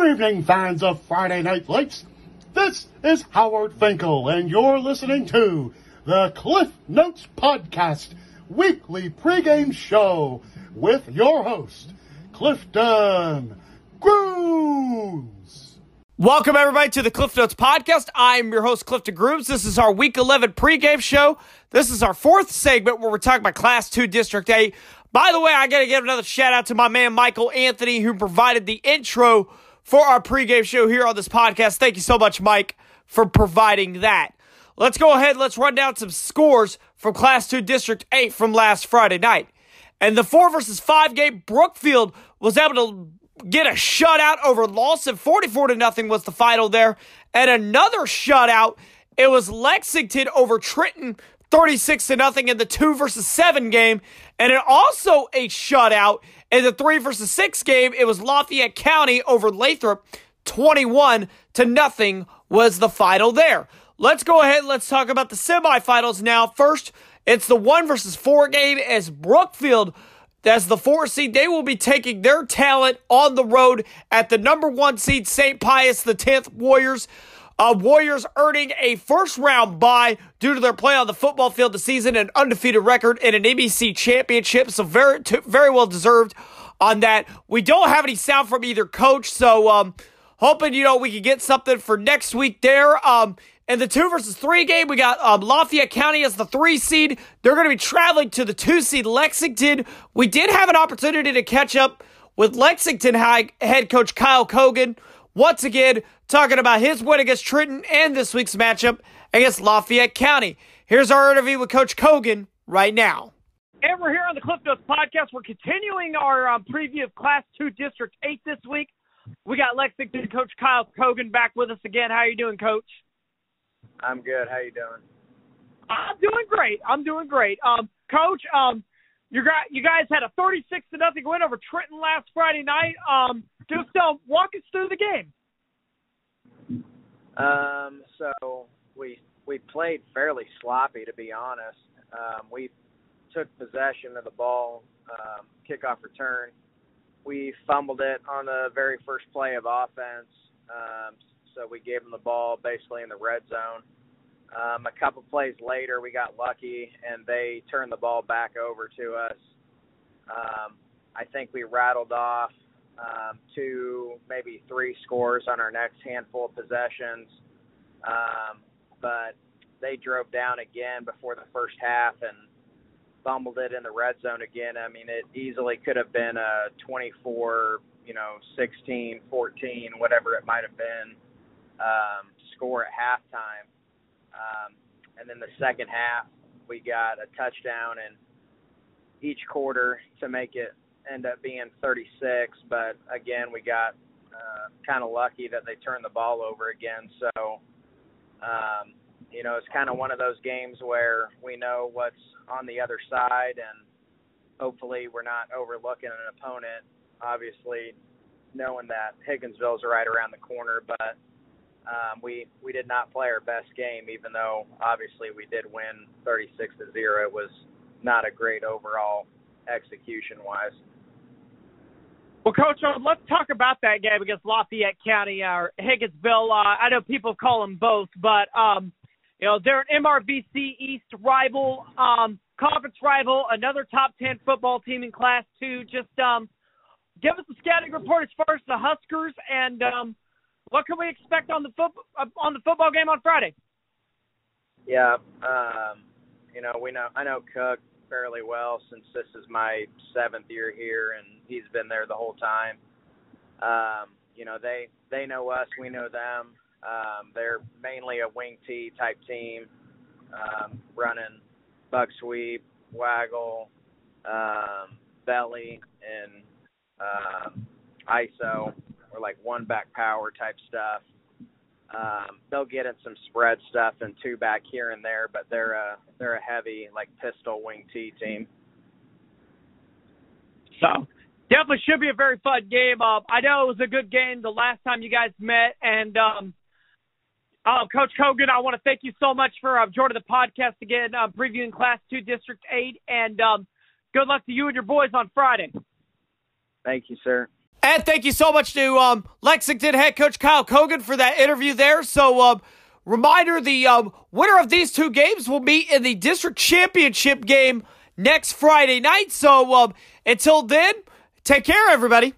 Good evening, fans of Friday Night Lights. This is Howard Finkel, and you're listening to the Cliff Notes Podcast weekly pregame show with your host, Clifton Grooms. Welcome, everybody, to the Cliff Notes Podcast. I'm your host, Clifton Grooms. This is our Week 11 pregame show. This is our fourth segment where we're talking about Class 2 District 8. By the way, I got to give another shout out to my man, Michael Anthony, who provided the intro for our pregame show here on this podcast. Thank you so much, Mike, for providing that. Let's go ahead. Let's run down some scores from Class 2 District 8 from last Friday night. And the 4 versus 5 game, Brookfield was able to get a shutout over Lawson. 44 to nothing was the final there. And another shutout. It was Lexington over Trenton 36 to nothing in the 2 versus 7 game. And it also a shutout in the 3 versus 6 game. It was Lafayette County over Lathrop 21 to nothing was the final there. Let's go ahead let's talk about the semifinals now. First, it's the 1 versus 4 game as Brookfield as the four seed, they will be taking their talent on the road at the number one seed, St. Pius the 10th Warriors. Uh, Warriors earning a first round bye due to their play on the football field this season, an undefeated record in an ABC championship. So very, t- very well deserved on that. We don't have any sound from either coach, so um, hoping you know we can get something for next week there. Um, in the two versus three game, we got um, Lafayette County as the three seed. They're going to be traveling to the two seed Lexington. We did have an opportunity to catch up with Lexington high head coach Kyle Kogan once again talking about his win against Trenton and this week's matchup against Lafayette County. Here's our interview with Coach Kogan right now. And we're here on the Cliff Notes podcast. We're continuing our um, preview of Class 2 District 8 this week. We got Lexington coach Kyle Kogan back with us again. How are you doing, coach? I'm good. How you doing? I'm doing great. I'm doing great. Um, coach, um, you got you guys had a 36 to nothing win over Trenton last Friday night. Um, just uh, walk us through the game. Um, so we we played fairly sloppy, to be honest. Um, we took possession of the ball, um, kickoff return. We fumbled it on the very first play of offense, um, so we gave them the ball basically in the red zone. Um, a couple plays later, we got lucky and they turned the ball back over to us. Um, I think we rattled off um, two, maybe three scores on our next handful of possessions. Um, but they drove down again before the first half and fumbled it in the red zone again. I mean, it easily could have been a 24, you know, 16, 14, whatever it might have been, um, score at halftime. Um, and then the second half, we got a touchdown in each quarter to make it end up being 36. But again, we got uh, kind of lucky that they turned the ball over again. So, um, you know, it's kind of one of those games where we know what's on the other side, and hopefully we're not overlooking an opponent. Obviously, knowing that Higginsville's right around the corner, but um, we we did not play our best game, even though obviously we did win 36 to zero. It was not a great overall execution wise. Well, Coach, uh, let's talk about that game against Lafayette County or Higginsville. Uh, I know people call them both, but um, you know they're an MRVC East rival, um, conference rival, another top ten football team in Class Two. Just um, give us a scouting report as far as the Huskers and um, what can we expect on the foot uh, on the football game on Friday? Yeah, um, you know we know I know Cook fairly well since this is my seventh year here, and he's been there the whole time. Um, you know they they know us, we know them. Um, they're mainly a wing T type team, um, running buck sweep, waggle, um, belly, and um, ISO or like one back power type stuff. Um, they'll get in some spread stuff and two back here and there, but they're a they're a heavy like pistol wing T team. So definitely should be a very fun game. Uh, I know it was a good game the last time you guys met, and um, uh, Coach Kogan, I want to thank you so much for uh, joining the podcast again, uh, previewing Class Two District Eight, and um, good luck to you and your boys on Friday. Thank you, sir. And thank you so much to um, Lexington head coach Kyle Kogan for that interview there. So, um, reminder the um, winner of these two games will meet in the district championship game next Friday night. So, um, until then, take care, everybody.